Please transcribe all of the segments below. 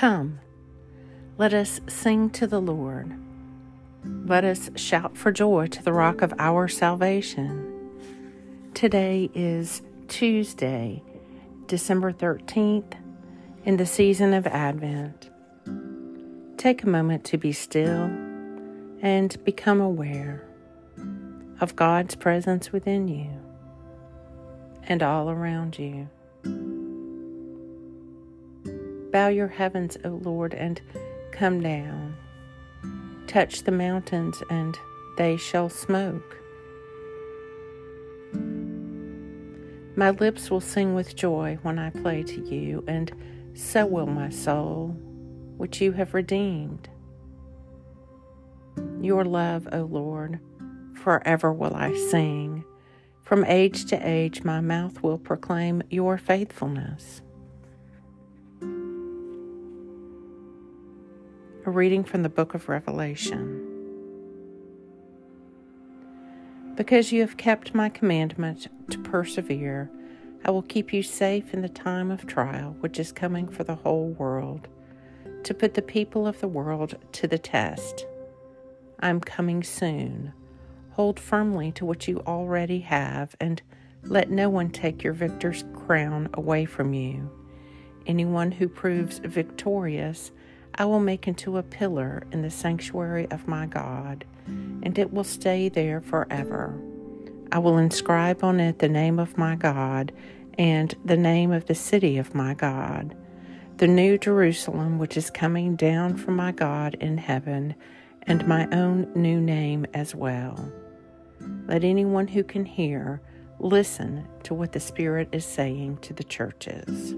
Come, let us sing to the Lord. Let us shout for joy to the rock of our salvation. Today is Tuesday, December 13th, in the season of Advent. Take a moment to be still and become aware of God's presence within you and all around you. Bow your heavens, O Lord, and come down. Touch the mountains, and they shall smoke. My lips will sing with joy when I play to you, and so will my soul, which you have redeemed. Your love, O Lord, forever will I sing. From age to age, my mouth will proclaim your faithfulness. A reading from the book of Revelation. Because you have kept my commandment to persevere, I will keep you safe in the time of trial which is coming for the whole world, to put the people of the world to the test. I am coming soon. Hold firmly to what you already have, and let no one take your victor's crown away from you. Anyone who proves victorious, I will make into a pillar in the sanctuary of my God, and it will stay there forever. I will inscribe on it the name of my God and the name of the city of my God, the new Jerusalem which is coming down from my God in heaven, and my own new name as well. Let anyone who can hear listen to what the Spirit is saying to the churches.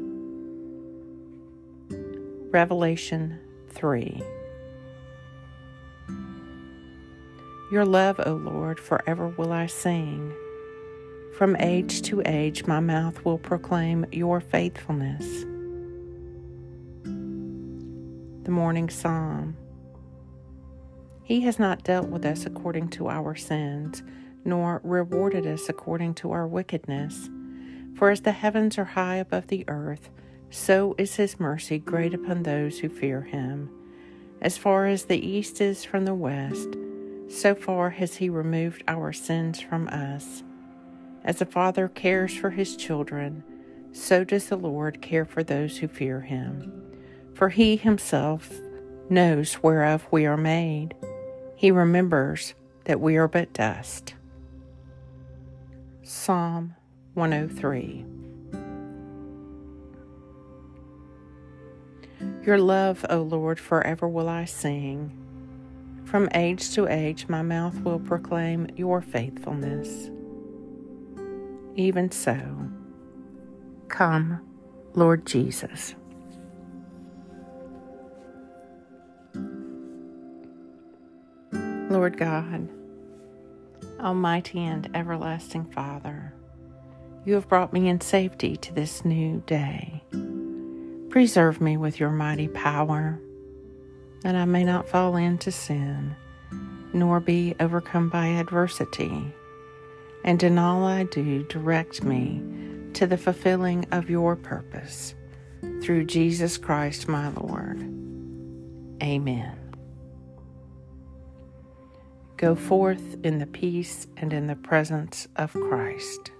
Revelation 3 Your love, O Lord, forever will I sing. From age to age, my mouth will proclaim your faithfulness. The Morning Psalm He has not dealt with us according to our sins, nor rewarded us according to our wickedness. For as the heavens are high above the earth, so is his mercy great upon those who fear him. As far as the east is from the west, so far has he removed our sins from us. As a father cares for his children, so does the Lord care for those who fear him. For he himself knows whereof we are made. He remembers that we are but dust. Psalm 103 Your love, O Lord, forever will I sing. From age to age, my mouth will proclaim your faithfulness. Even so, come, Lord Jesus. Lord God, Almighty and everlasting Father, you have brought me in safety to this new day. Preserve me with your mighty power, that I may not fall into sin, nor be overcome by adversity. And in all I do, direct me to the fulfilling of your purpose. Through Jesus Christ my Lord. Amen. Go forth in the peace and in the presence of Christ.